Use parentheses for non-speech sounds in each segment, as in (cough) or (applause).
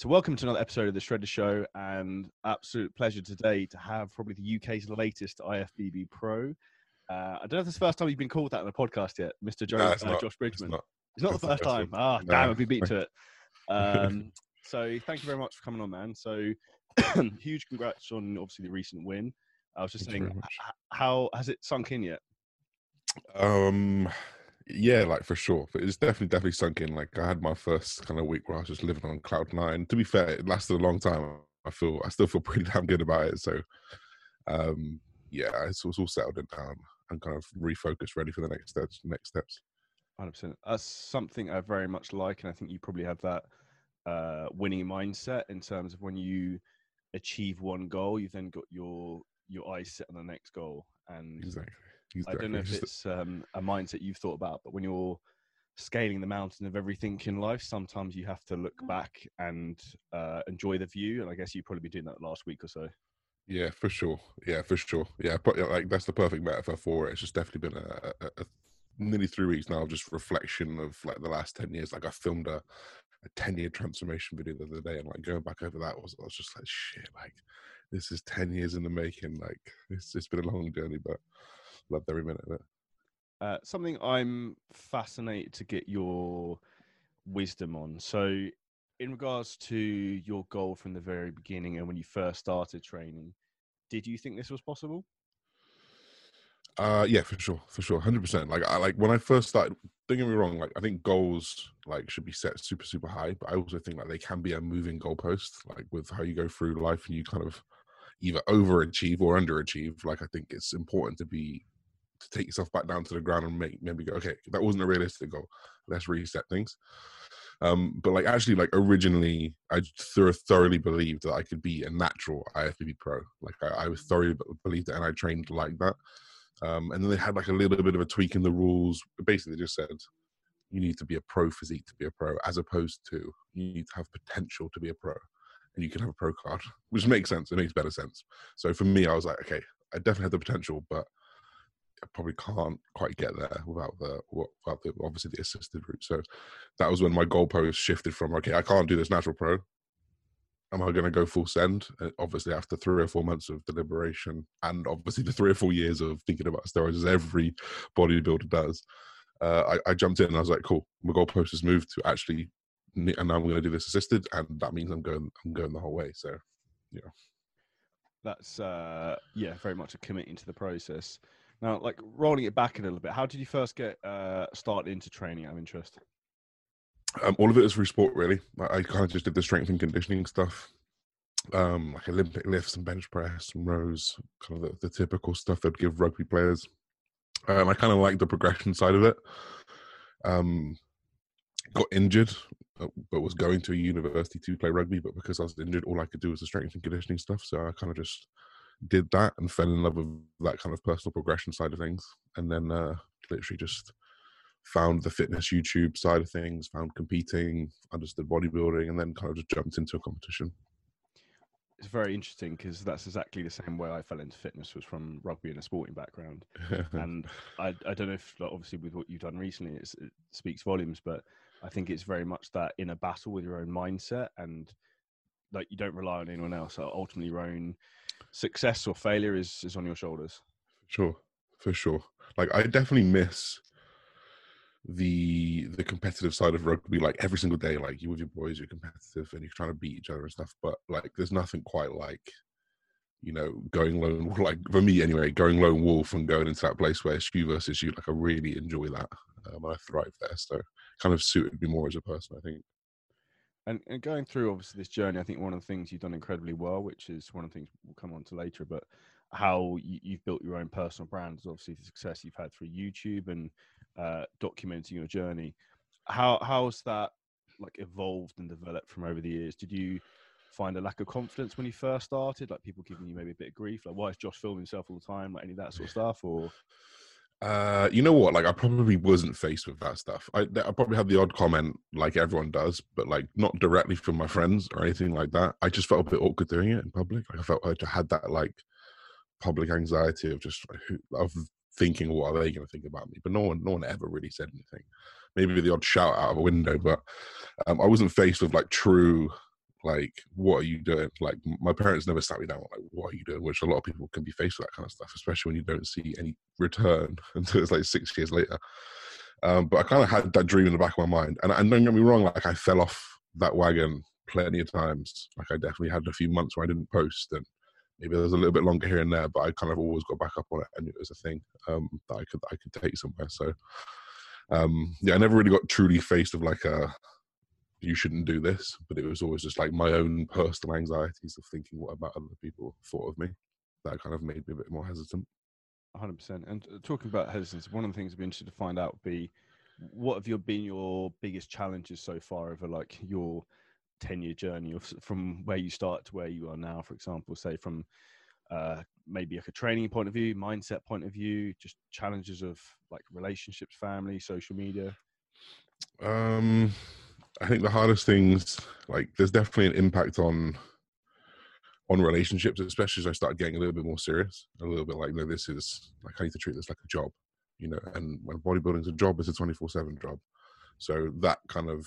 So, welcome to another episode of the Shredder Show, and absolute pleasure today to have probably the UK's latest IFBB Pro. Uh, I don't know if this is the first time you've been called that in a podcast yet, Mr. Joe, No, uh, not. Josh Bridgman. It's not. It's not the It's the first time. one. Ah, No. damn, we beat to it. (laughs) Um, so, thank you very much for coming on, man. So, (clears throat) huge congrats on obviously the recent win. I was just saying, very much. h- how has it sunk in yet? Um, yeah, like for sure. But it's definitely, definitely sunk in. Like I had my first kind of week where I was just living on cloud nine. To be fair, it lasted a long time. I feel, I still feel (laughs) pretty damn good about it. So, um, yeah, it's, it's all settled in now. and kind of refocused, ready for the next steps. Next steps. Hundred percent. That's something I very much like, and I think you probably have that uh, winning mindset in terms of when you achieve one goal, you've then got your your eyes set on the next goal. And Exactly. I don't know if Just- it's um, a mindset you've thought about, but when you're scaling the mountain of everything in life, sometimes you have to look back and uh, enjoy the view. And I guess you've probably been doing that last week or so. Yeah, for sure. Yeah, for sure. Yeah, but like that's the perfect metaphor for it. It's just definitely been a, a, a nearly three weeks now of just reflection of like the last ten years. Like I filmed a, a ten year transformation video the other day, and like going back over that was I was just like shit. Like this is ten years in the making. Like it's it's been a long journey, but loved every minute of it. Uh, something I'm fascinated to get your wisdom on. So, in regards to your goal from the very beginning and when you first started training, did you think this was possible? Uh, yeah, for sure, for sure, hundred percent. Like, I like when I first started. Don't get me wrong. Like, I think goals like should be set super, super high. But I also think like they can be a moving goalpost. Like with how you go through life and you kind of either overachieve or underachieve. Like, I think it's important to be to take yourself back down to the ground and make maybe go, okay, that wasn't a realistic goal. Let's reset things. Um, but like actually, like originally, I thor- thoroughly believed that I could be a natural IFBB pro. Like I, I thoroughly believed it, and I trained like that. Um, and then they had like a little bit of a tweak in the rules. Basically, they just said you need to be a pro physique to be a pro, as opposed to you need to have potential to be a pro, and you can have a pro card, which makes sense. It makes better sense. So for me, I was like, okay, I definitely have the potential, but I probably can't quite get there without the without the obviously the assisted route. So that was when my goalpost shifted from okay, I can't do this natural pro. Am I going to go full send? Uh, Obviously, after three or four months of deliberation, and obviously the three or four years of thinking about steroids, as every bodybuilder does, uh, I, I jumped in and I was like, "Cool, my goalpost has moved to actually, and I'm going to do this assisted, and that means I'm going, I'm going the whole way." So, yeah That's uh, yeah, very much a committing to the process. Now, like rolling it back a little bit, how did you first get uh, started into training? I'm interested. um, all of it is through sport, really. I, I kind of just did the strength and conditioning stuff, um, like Olympic lifts and bench press and rows, kind of the, the typical stuff they'd give rugby players. Um, I kind of like the progression side of it. Um, got injured, uh, but was going to a university to play rugby. But because I was injured, all I could do was the strength and conditioning stuff. So I kind of just did that and fell in love with that kind of personal progression side of things. And then uh, literally just found the fitness YouTube side of things, found competing, understood bodybuilding, and then kind of just jumped into a competition. It's very interesting because that's exactly the same way I fell into fitness was from rugby and a sporting background. (laughs) and I, I don't know if like, obviously with what you've done recently it's, it speaks volumes but i think it's very much that inner battle with your own mindset and like you don't rely on anyone else so ultimately your own success or failure is is on your shoulders sure, for sure. Like I definitely miss the the competitive side of rugby. Like every single day, like you with your boys, you're competitive and you're trying to beat each other and stuff. But like, there's nothing quite like you know going lone. (laughs) Like for me anyway, going lone wolf and going into that place where it's you versus you. Like I really enjoy that. Um, I thrive there. So kind of suited me more as a person. I think. And, and going through obviously this journey i think one of the things you've done incredibly well which is one of the things we'll come on to later but how you, you've built your own personal brand is obviously the success you've had through youtube and uh, documenting your journey. How how's that like evolved and developed from over the years? Did you find a lack of confidence when you first started? Like people giving you maybe a bit of grief like why is josh filming himself all the time? Like any of that sort of stuff or Uh, you know what? Like, I probably wasn't faced with that stuff. I, I probably had the odd comment, like everyone does, but like not directly from my friends or anything like that. I just felt a bit awkward doing it in public. Like, I felt like I had that like public anxiety of just of thinking, what are they going to think about me? But no one, no one ever really said anything. Maybe the odd shout out of a window, but um, I wasn't faced with like true like what are you doing? Like my parents never sat me down like what are you doing? Which a lot of people can be faced with that kind of stuff especially when you don't see any return (laughs) until it's like six years later. Um, but i kind of had that dream in the back of my mind and, and don't get me wrong like i fell off that wagon plenty of times. Like i definitely had a few months where i didn't post and maybe there was a little bit longer here and there but i kind of always got back up on it and it was a thing um, that i could i could take somewhere. So um, yeah i never really got truly faced with like a you shouldn't do this, but it was always just like my own personal anxieties of thinking what about other people thought of me. That kind of made me a bit more hesitant. 100%. And uh, talking about hesitance, one of the things I'd be interested to find out would be what have your been your biggest challenges so far over like your 10 year journey of, from where you start to where you are now, for example, say from uh, maybe like a training point of view, mindset point of view, just challenges of like relationships, family, social media? Um, I think the hardest things, like, there's definitely an impact on on relationships, especially as I started getting a little bit more serious, a little bit like, no, this is like I need to treat this like a job, you know. And when bodybuilding's a job, it's a twenty four seven job. So that kind of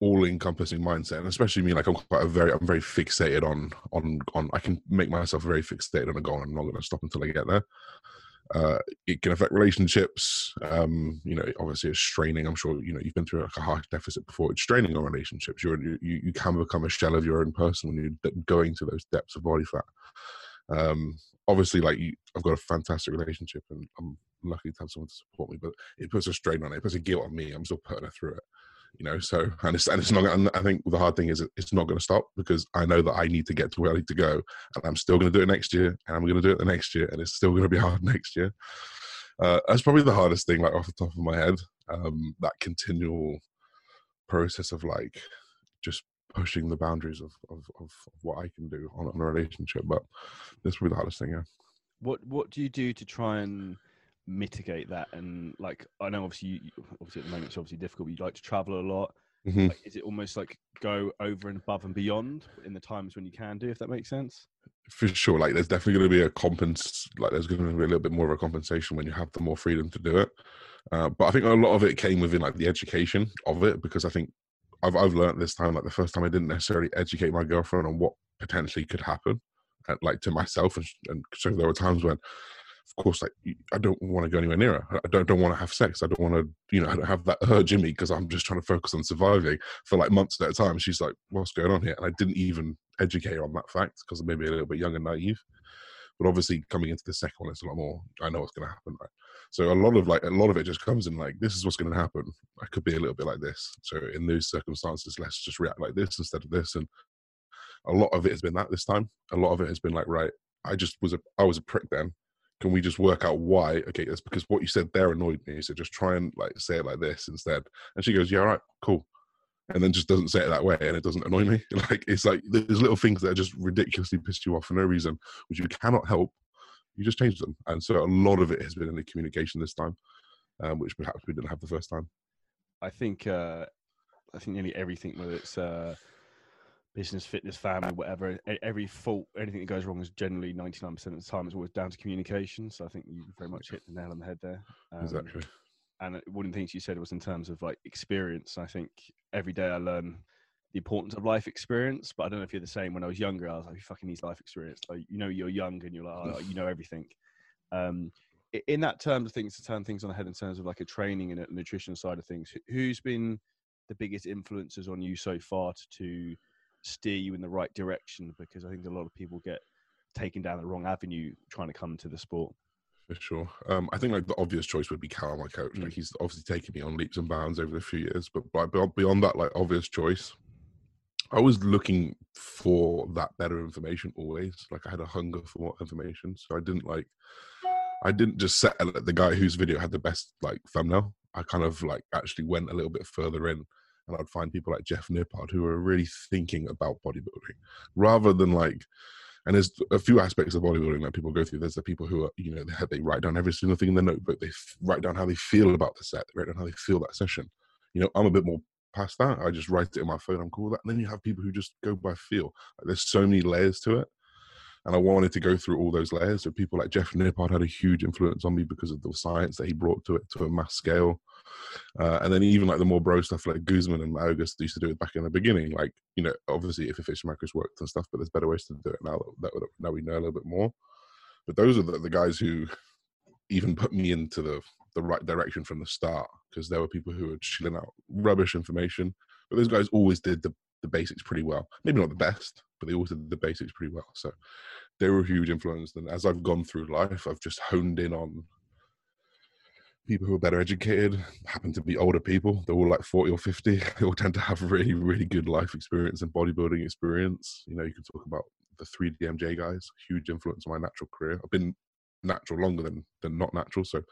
all encompassing mindset, and especially me, like I'm quite a very, I'm very fixated on on on. I can make myself very fixated on a goal. I'm not going to stop until I get there uh, it can affect relationships. Um, you know, obviously it's straining. I'm sure you know you've been through like a high deficit before. It's straining on relationships. You're you you can become a shell of your own person when you're going to those depths of body fat. Um, obviously, like you, I've got a fantastic relationship, and I'm lucky to have someone to support me. But it puts a strain on it. It puts a guilt on me. I'm still putting her through it you know so and it's, and it's not and i think the hard thing is it's not going to stop because i know that i need to get to where i need to go and i'm still going to do it next year and i'm going to do it the next year and it's still going to be (laughs) hard next year. Uh, that's probably the hardest thing like off the top of my head um, that continual process of like just pushing the boundaries of, of, of what i can do on, on a relationship but that's probably the hardest thing yeah. What what do you do to try and mitigate that and like i know obviously you, obviously at the moment it's obviously difficult but you like to travel a lot. Mm-hmm. like, is it almost like go over and above and beyond in the times when you can do if that makes sense? For sure. Like there's definitely going to be a compens like there's going to be a little bit more of a compensation when you have the more freedom to do it. Uh, but i think a lot of it came within like the education of it because i think i've, I've learned this time like the first time i didn't necessarily educate my girlfriend on what potentially could happen like to myself and, and so there were times when of course, like I don't want to go anywhere near her. I don't, don't want to have sex. I don't want to, you know, I don't have that urge in me because I'm just trying to focus on surviving for like months at a time. She's like, "What's going on here?" And I didn't even educate her on that fact because I'm maybe a little bit young and naive. But obviously, coming into the second one, it's a lot more. I know what's going to happen, right? So a lot of like a lot of it just comes in like, this is what's going to happen. I could be a little bit like this. So in those circumstances, let's just react like this instead of this. And a lot of it has been that this time. A lot of it has been like, right, I just was a I was a prick then can we just work out why? Okay, that's because what you said there annoyed me. So just try and like say it like this instead. And she goes, Yeah, all right, cool. And then just doesn't say it that way and it doesn't annoy me. (laughs) Like it's like there's little things that are just ridiculously piss you off for no reason, which you cannot help. You just change them. And so a lot of it has been in the communication this time, um, which perhaps we didn't have the first time. I think uh I think nearly everything, whether it's uh business, fitness, family, whatever. Every fault, anything that goes wrong is generally 99% of the time is always down to communication. So I think you very much hit the nail on the head there. Um, exactly. And one of the things you said was in terms of like experience. I think every day I learn the importance of life experience, but I don't know if you're the same. When I was younger, I was like, fucking needs life experience. Like, you know, you're young and you're like, oh, you know everything. Um, in that terms of things, to turn things on the head in terms of like a training and a nutrition side of things, who's been the biggest influences on you so far to, to steer you in the right direction because I think a lot of people get taken down the wrong avenue trying to come to the sport. For sure. Um, I think like the obvious choice would be Cal, my coach. Mm. Like he's obviously taken me on leaps and bounds over the few years, but beyond that, like obvious choice, I was looking for that better information always. Like I had a hunger for more information, so I didn't like. I didn't just settle at the guy whose video had the best like thumbnail. I kind of like actually went a little bit further in and I'd find people like Jeff Nippard who are really thinking about bodybuilding rather than like. And there's a few aspects of bodybuilding that people go through. There's the people who are, you know, they, they write down every single thing in their notebook. They f- write down how they feel about the set. They write down how they feel that session. You know, I'm a bit more past that. I just write it in my phone. I'm cool with that. And then you have people who just go by feel. Like, there's so many layers to it and I wanted to go through all those layers. So people like Jeff Nippard had a huge influence on me because of the science that he brought to it to a mass scale Uh, and then even like the more bro stuff like Guzman and August used to do it back in the beginning. Like, you know, obviously if efficient macros worked and stuff, but there's better ways to do it now that, that now we know a little bit more. But those are the, the guys who even put me into the the right direction from the start because there were people who were chilling out rubbish information, but those guys always did the, the basics pretty well. Maybe not the best, but they always did the basics pretty well. So they were a huge influence. And as I've gone through life, I've just honed in on people who are better educated, happen to be older people. They're all like 40 or 50. (laughs) They all tend to have really, really good life experience and bodybuilding experience. You know, you can talk about the 3DMJ guys, huge influence on my natural career. I've been natural longer than, than not natural. So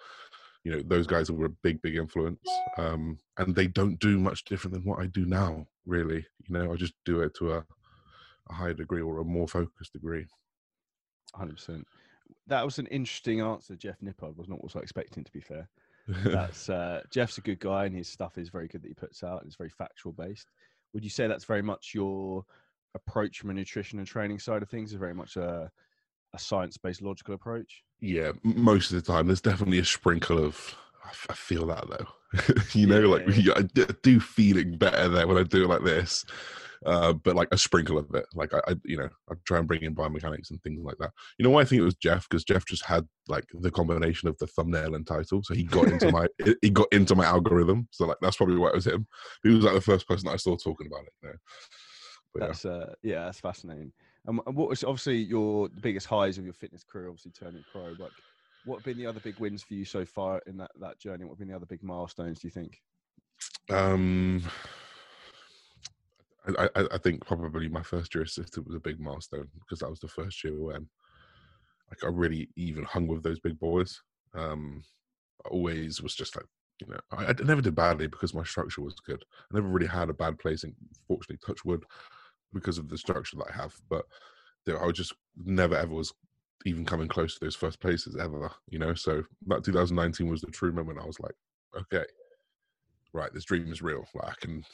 you know those guys were a big big influence um, and they don't do much different than what i do now really you know i just do it to a, a higher degree or a more focused degree 100% that was an interesting answer jeff nippard was not what i was expecting to be fair that's uh, jeff's a good guy and his stuff is very good that he puts out and it's very factual based. Would you say that's very much your approach from a nutrition and training side of things is very much a a science-based logical approach? Yeah most of the time there's definitely a sprinkle of i feel that though. (laughs) You know yeah, like yeah. i do feeling better there when i do it like this uh, but like a sprinkle of it like I, I, you know i try and bring in biomechanics and things like that you know why i think it was jeff because jeff just had like the combination of the thumbnail and title so he got into my he got into my algorithm so like that's probably why it was him he was like the first person i saw talking about it you know? but, that's yeah. uh yeah that's fascinating and, what was obviously your the biggest highs of your fitness career? Obviously turning pro. Like, what have been the other big wins for you so far in that that journey? What have been the other big milestones? Do you think? Um, I, I, think probably my first year assistant was a big milestone because that was the first year when like I really even hung with those big boys. Um, I always was just like you know I, I never did badly because my structure was good. I never really had a bad placing. fortunately, touch wood, because of the structure that I have. But I just never ever was even coming close to those first places ever, you know. So that 2019 was the true moment. I was like, okay, right, this dream is real. Like I can,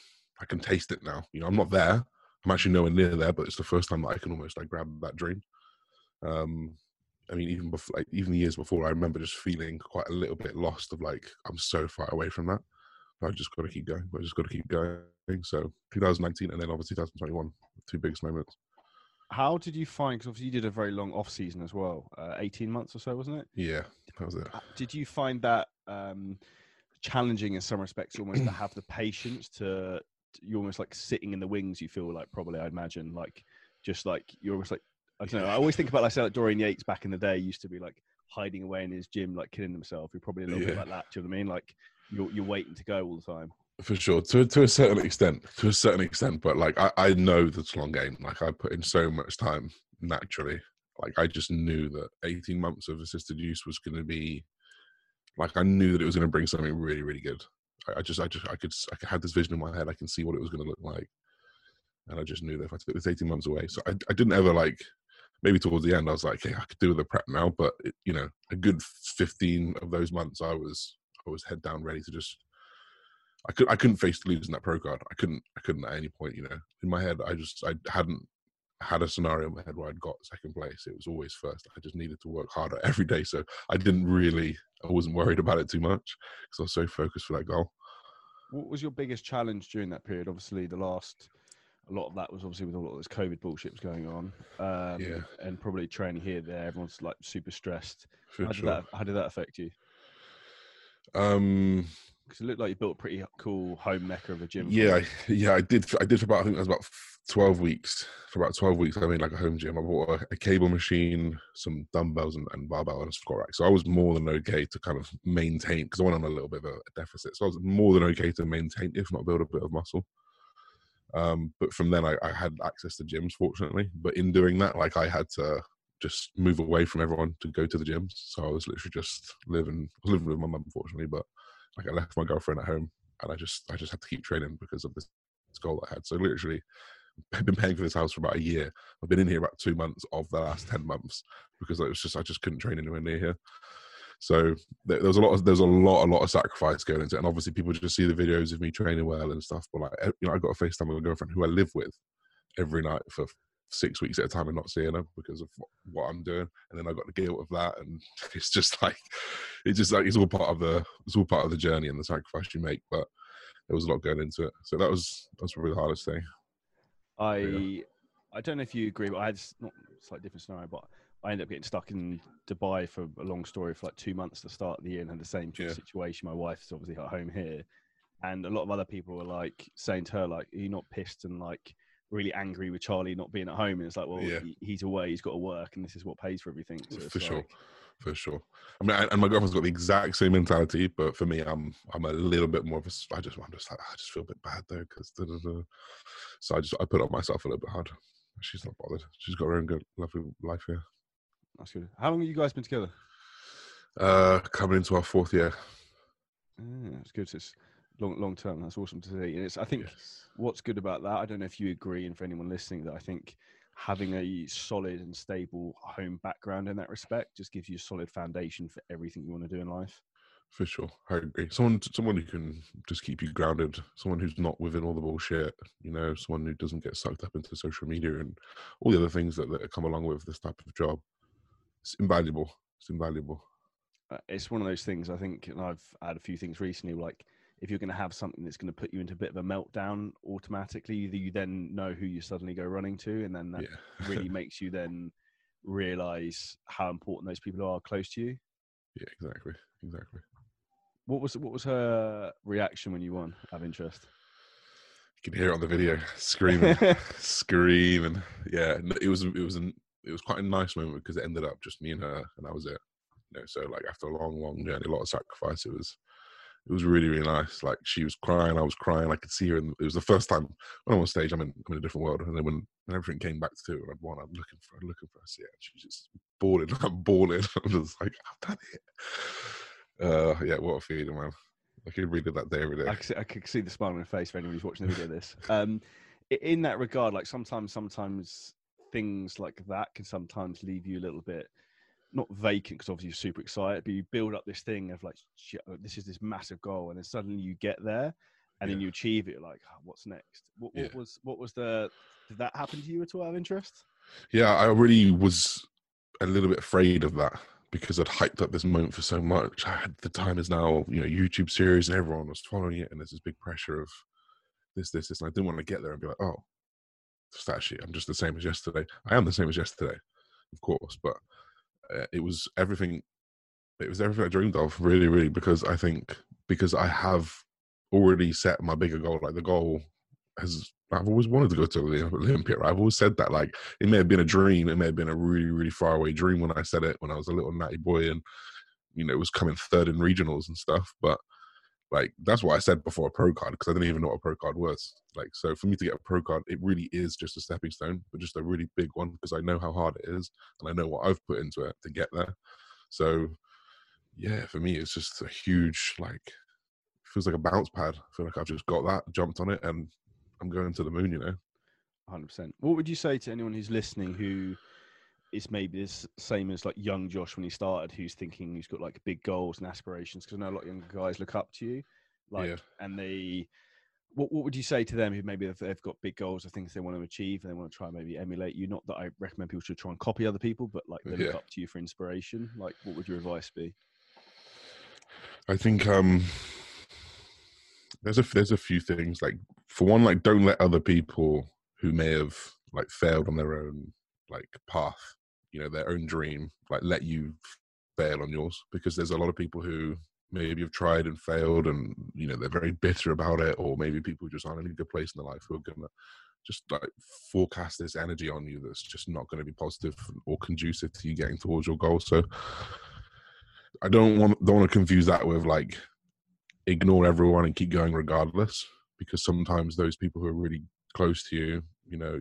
I can taste it now. You know, I'm not there. I'm actually nowhere near there, but it's the first time that I can almost like grab that dream. Um, I mean, even before, like even the years before, I remember just feeling quite a little bit lost of like I'm so far away from that. I just got to keep going. I just got to keep going. So 2019 and then obviously 2021 two biggest moments. How did you find? Because obviously you did a very long off season as well, uh, eighteen months or so, wasn't it? Yeah, that was it. Uh, did you find that um, challenging in some respects, almost to have the patience to? You're almost like sitting in the wings. You feel like probably, I imagine, like just like you're almost like I don't know. I always think about like, like Dorian Yates back in the day used to be like hiding away in his gym, like killing himself. You're probably a little yeah. bit like that. Do you know what I mean? Like you're you're waiting to go all the time for sure to to a certain extent to a certain extent but like i i know this long game like i put in so much time naturally like i just knew that 18 months of assisted use was going to be like i knew that it was going to bring something really really good I, I, just i just i could i had this vision in my head i can see what it was going to look like and i just knew that if i took 18 months away so i, I didn't ever like maybe towards the end i was like hey i could do the prep now but it, you know a good 15 of those months i was i was head down ready to just I could I couldn't face losing that pro card. I couldn't I couldn't at any point. You know, in my head, I just I hadn't had a scenario in my head where I'd got second place. It was always first. I just needed to work harder (laughs) every day. So I didn't really I wasn't worried about it too much because I was so focused for that goal. What was your biggest challenge during that period? Obviously, the last a lot of that was obviously with all of this COVID bullshit was going on. Um, yeah. And probably training here, there, everyone's like super stressed. how did that How did that affect you? Um, because it looked like you built a pretty cool home mecca of a gym. Yeah, I, yeah, I did. I did for about I think it was about twelve weeks. For about twelve weeks, I made like a home gym. I bought a, a cable machine, some dumbbells, and, and, barbell and a squat rack. So I was more than okay to kind of maintain because I went on a little bit of a deficit. So I was more than okay to maintain, if not build a bit of muscle. Um, but from then, I, I had access to gyms, fortunately. But in doing that, like I had to just move away from everyone to go to the gyms. So I was literally just living living with my mum, unfortunately, but like I left my girlfriend at home and I just I just had to keep training because of this, goal I had. So literally I've been paying for this house for about a year. I've been in here about two months of the last ten months because it was just I just couldn't train anywhere near here. So there, there was a lot of there's a lot a lot of sacrifice going into it, and obviously people just see the videos of me training well and stuff. But like you know, I got a FaceTime with a girlfriend who I live with every night for six weeks at a time and not seeing her because of what I'm doing, and then I got the guilt of that, and (laughs) it's just like it's just like it's all part of the it's all part of the journey and the sacrifice you make. But there was a lot going into it, so that was that was probably the hardest thing. I yeah. I don't know if you agree, but I had not slightly different scenario, but I ended up getting stuck in Dubai for a long story for like two months to start the year and had the same yeah. situation. My wife's obviously at home here, and a lot of other people were like saying to her like, "Are you not pissed and like really angry with Charlie not being at home?" And it's like, well, yeah. he, he's away, he's got to work, and this is what pays for everything. So for sure. Like, for sure. I mean, and my girlfriend's got the exact same mentality, but for me, I'm I'm a little bit more of a. I just I'm just like I just feel a bit bad though because so I just I put on myself a little bit hard. She's not bothered. She's got her own good lovely life here. That's good. How long have you guys been together? Uh, coming into our fourth year. Yeah, that's good. It's long long term. That's awesome to see. And it's I think yes. what's good about that. I don't know if you agree, and for anyone listening, that I think having a solid and stable home background in that respect just gives you a solid foundation for everything you want to do in life. For sure, I agree. Someone, someone who can just keep you grounded. Someone who's not within all the bullshit. You know, someone who doesn't get sucked up into social media and all the other things that, that come along with this type of job. It's invaluable. It's invaluable. Uh, it's one of those things. I think, and I've had a few things recently. Like, if you're going to have something that's going to put you into a bit of a meltdown automatically, you then know who you suddenly go running to, and then that yeah. really (laughs) makes you then realize how important those people are close to you. Yeah, exactly, exactly. What was what was her reaction when you won? Have interest. You can hear it on the video, (laughs) screaming, screaming. Yeah, it was it was an it was quite a nice moment because it ended up just me and her, and that was it. You know, so like after a long, long journey, a lot of sacrifice, it was it was really, really nice. Like she was crying, I was crying. I could see her, and it was the first time when I'm on stage. I'm in, I'm in a different world, and then when, when everything came back to it, I'd won. I'm looking for, I'm looking for her. See, she's just bawling. (laughs) I'm bawling. (laughs) I'm just like, I've done it. Uh, yeah, what a feeling, man. I could read it that day every day. I could, see, I could see the smile on her face for anyone who's watching the video of this. Um, in that regard, like sometimes, sometimes things like that can sometimes leave you a little bit not vacant because obviously you're super excited, but you build up this thing of like, oh, this is this massive goal, and then suddenly you get there, and yeah. then you achieve it. Like, oh, what's next? What, what yeah. was what was the? Did that happen to you at all? Out of interest? Yeah, I really was a little bit afraid of that because I'd hyped up this moment for so much. I had the time is now, you know, YouTube series, and everyone was following it, and there's this big pressure of this, this, this, and I didn't want to get there and be like, oh, actually, I'm just the same as yesterday. I am the same as yesterday, of course, but Uh, it was everything. It was everything I dreamed of, really, really, because I think because I have already set my bigger goal. Like the goal has, I've always wanted to go to the Olympia. Right? I've always said that. Like it may have been a dream. It may have been a really, really far away dream when I said it when I was a little natty boy, and you know, it was coming third in regionals and stuff. But like that's what I said before a pro card because I didn't even know what a pro card was. Like so for me to get a pro card, it really is just a stepping stone, but just a really big one because I know how hard it is and I know what I've put into it to get there. So yeah, for me it's just a huge like feels like a bounce pad. I feel like I've just got that, jumped on it and I'm going to the moon, you know. 100%. What would you say to anyone who's listening who is maybe the same as like young Josh when he started, who's thinking he's got like big goals and aspirations. Because I know a lot of young guys look up to you, like, yeah. and they. What, what would you say to them who maybe they've got big goals or things they want to achieve and they want to try and maybe emulate you? Not that I recommend people should try and copy other people, but like they yeah. look up to you for inspiration. Like, what would your advice be? I think um there's a there's a few things. Like for one, like don't let other people who may have like failed on their own like path you know their own dream like let you fail on yours because there's a lot of people who maybe have tried and failed and you know they're very (laughs) bitter about it or maybe people just aren't in a good place in their life who are gonna just like forecast this energy on you that's just not going to be positive or conducive to you getting towards your goal. So i don't want don't want to confuse that with like ignore everyone and keep going regardless because sometimes those people who are really close to you you know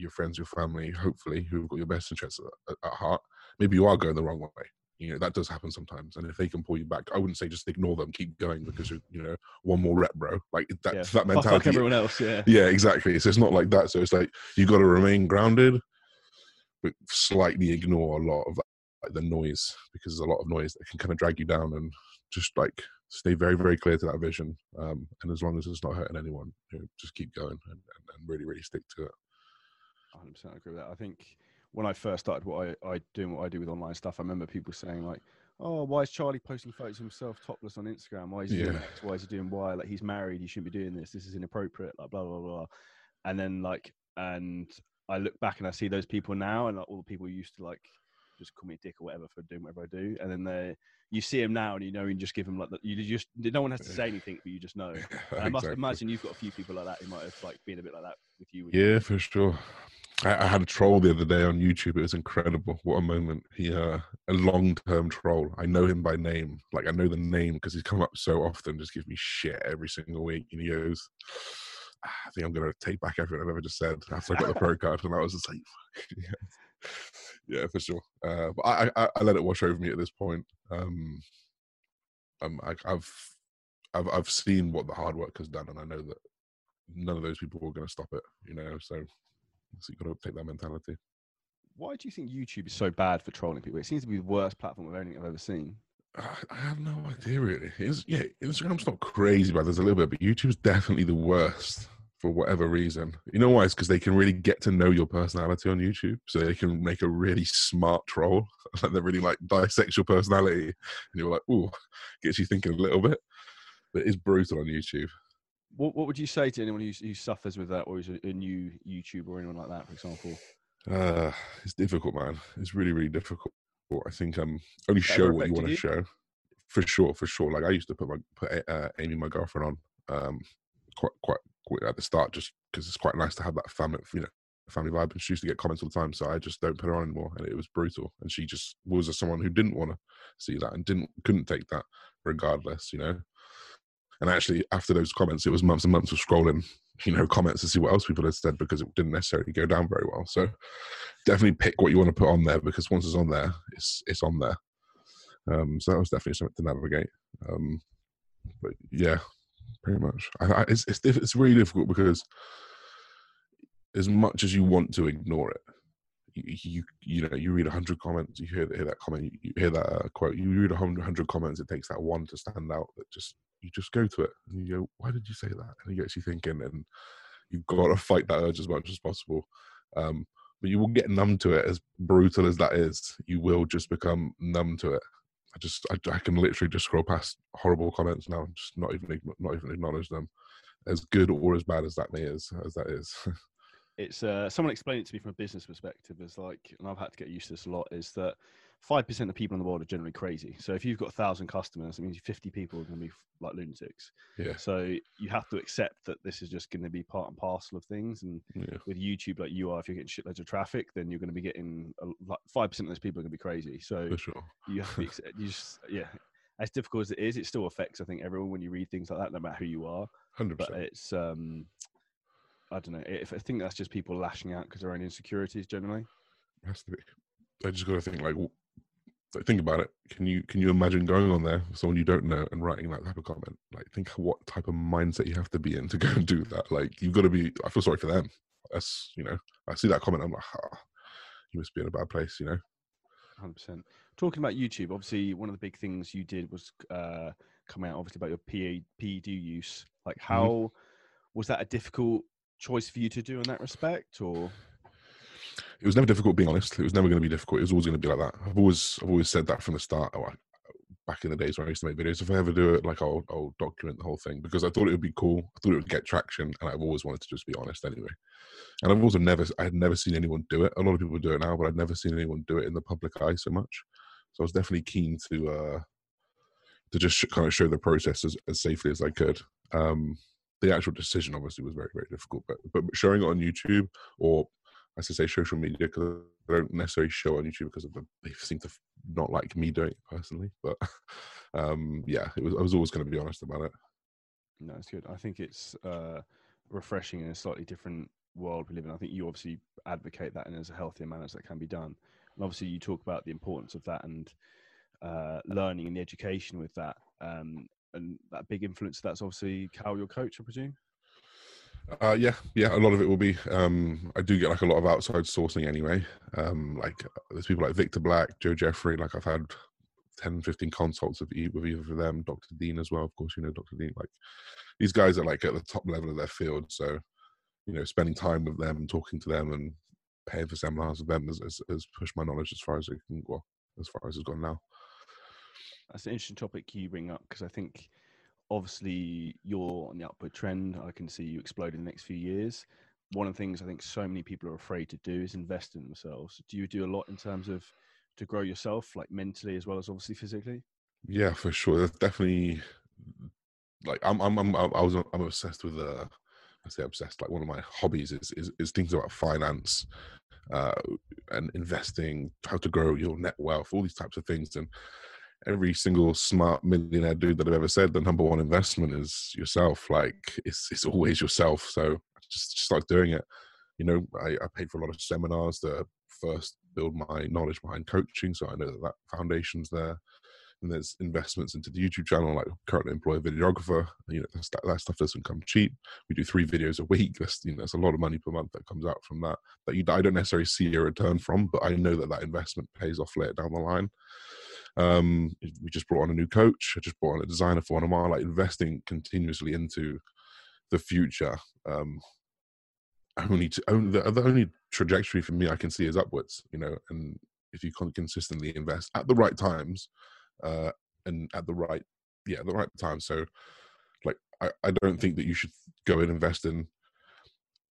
your friends, your family, hopefully, who've got your best interests at, at, heart. Maybe you are going the wrong way. You know that does happen sometimes, and if they can pull you back, I wouldn't say just ignore them, keep going because you're, you know, one more rep, bro. Like that, yeah. that mentality. Fuck everyone else, yeah. Yeah, exactly. So it's not like that. So it's like you got to remain grounded, but slightly ignore a lot of like the noise because there's a lot of noise that can kind of drag you down, and just like stay very, very clear to that vision. Um, and as long as it's not hurting anyone, you know, just keep going and, and, and really, really stick to it. 100 percent agree with that. I think when I first started what I, I doing what I do with online stuff, I remember people saying like, "Oh, why is Charlie posting photos of himself topless on Instagram? Why is he doing X? Why is he doing Y? Like he's married, he shouldn't be doing this. This is inappropriate. Like blah blah blah." And then like, and I look back and I see those people now, and like, all the people used to like just call me a dick or whatever for doing whatever I do, and then they you see him now, and you know, you just give him like the, you just no one has to say anything, but you just know. (laughs) And I must Exactly. imagine you've got a few people like that who might have like been a bit like that with you. with- Yeah, for sure. I, I had a troll the other day on YouTube. It was incredible. What a moment. He uh a long term troll. I know him by name. Like I know the name because he's come up so often, just gives me shit every single week. And he goes, "Ah, I think I'm gonna take back everything I've ever just said after I got the pro (laughs) card. And I was just like, (laughs) yeah, yeah, for sure. Uh, but I, I I let it wash over me at this point. Um, um I, I've I've I've seen what the hard work has done, and I know that none of those people were going to stop it. You know, so so you've got to take that mentality. Why do you think YouTube is so bad for trolling people? It seems to be the worst platform of anything I've ever seen. I have no idea really. It's, yeah, Instagram's not crazy, but there's a little bit. But YouTube's definitely the worst for whatever reason. You know why? It's because they can really get to know your personality on YouTube, so they can make a really smart troll. (laughs) like they really like dissect your personality, and you're like, ooh, gets you thinking a little bit. But it's brutal on YouTube. What, what would you say to anyone who, who suffers with that, or is a, a new YouTuber or anyone like that, for example? Uh, it's difficult, man. It's really, really difficult. I think um, only show what you want to show. For sure, for sure. Like I used to put my put uh, Amy, my girlfriend, on um, quite quite quite at the start, just because it's quite nice to have that family, you know, family vibe. And she used to get comments all the time, so I just don't put her on anymore. And it was brutal. And she just was someone who didn't want to see that and didn't couldn't take that, regardless, you know. And actually, after those comments, it was months and months of scrolling, you know, comments to see what else people had said because it didn't necessarily go down very well. So definitely pick what you want to put on there because once it's on there, it's it's on there. Um, so that was definitely something to navigate. Um, but yeah, pretty much. I, I, it's it's it's really difficult because as much as you want to ignore it, you you, you know you read a hundred comments, you hear, hear that comment, you, hear that uh, quote, you read a hundred comments, it takes that one to stand out. That just you just go to it and you go, why did you say that? And it gets you thinking, and you've got to fight that urge as much as possible. Um, but you will get numb to it. As brutal as that is, you will just become numb to it. I just I, I can literally just scroll past horrible comments now, and just not even not even acknowledge them, as good or as bad as that may is as that is. (laughs) It's uh, someone explained it to me from a business perspective. Is like, and I've had to get used to this a lot. Is that five percent of people in the world are generally crazy. So if you've got a thousand customers, it means fifty people are going to be like lunatics. yeah, So you have to accept that this is just going to be part and parcel of things. And yeah, with YouTube, like you are, if you're getting shitloads of traffic, then you're going to be getting a, like five percent of those people are going to be crazy. So for sure. you have to accept- you just yeah. As difficult as it is, it still affects. I think everyone when you read things like that, no matter who you are. Hundred But percent. it's um, I don't know. If I think that's just people lashing out because their own insecurities generally. Has to be. I just got to think like, like, think about it. Can you can you imagine going on there, someone you don't know, and writing that type of comment? Like, think what type of mindset you have to be in to (laughs) go and do that. Like, you've got to be. I feel sorry for them. That's you know, I see that comment. I'm like, ah, you must be in a bad place. You know. Hundred percent. Talking about YouTube, obviously one of the big things you did was uh, come out obviously about your PA, PED use. Like, how was that a difficult choice for you to do in that respect, or it was never difficult being honest. It was never going to be difficult. It was always going to be like that. I've always i've always said that from the start oh, I, back in the days when i used to make videos. If i ever do it like i'll, I'll document the whole thing because i thought it would be cool. I thought it would get traction and i've always wanted to just be honest anyway. And i've also never i had never seen anyone do it. A lot of people do it now but i'd never seen anyone do it in the public eye so much. So i was definitely keen to uh to just kind of show the process as, as safely as i could. Um the actual decision obviously was very very difficult but but showing it on youtube or I say, social media because I don't necessarily show on YouTube because of the, they seem to not like me doing it personally. But (laughs) um, yeah, it was. I was always going to be honest about it. no? It's good. I think it's uh, refreshing in a slightly different world we live in. I think you obviously advocate that in as a healthier manner as that can be done, and obviously you talk about the importance of that and uh, learning and the education with that. Um, and that big influence that's obviously Cal, your coach, I presume. Uh, yeah, yeah. A lot of it will be. Um, I do get like a lot of outside sourcing anyway. Um, like there's people like Victor Black, Joe Jeffrey. Like I've had 10, 15 consults with, either of them. Dr. Dean as well, of course. You know Dr. Dean. Like these guys are like at the top level of their field. So you know, spending time with them, talking to them, and paying for seminars with them has, has, has pushed my knowledge as far as it can go, as far as it's gone now. That's an interesting topic you bring up because I think obviously you're on the upward trend. I can see you explode in the next few years. One of the things I think so many people are afraid to do is invest in themselves. Do you do a lot in terms of to grow yourself, like mentally as well as obviously physically? Yeah, for sure. That's definitely like I'm. I'm. I'm I was. I'm obsessed with. Uh, I say obsessed. Like one of my hobbies is is, is things about finance, uh, and investing, how to grow your net wealth, all these types of things, and every single smart millionaire dude that I've ever said the number one investment is yourself. Like it's it's always yourself. So just, just start doing it. You know, I, I paid for a lot of seminars to first build my knowledge behind coaching, so I know that that foundation's there. And there's investments into the YouTube channel, like currently employ a videographer. You know, that, that stuff doesn't come cheap. We do three videos a week. That's you know, there's a lot of money per month that comes out from that. That you, I don't necessarily see a return from, but I know that that investment pays off later down the line. Um, we just brought on a new coach. I just brought on a designer for one of my like investing continuously into the future. Um, only to only the, the only trajectory for me I can see is upwards. You know, and if you can consistently invest at the right times, uh, and at the right yeah the right time. So, like I, I don't think that you should go and invest in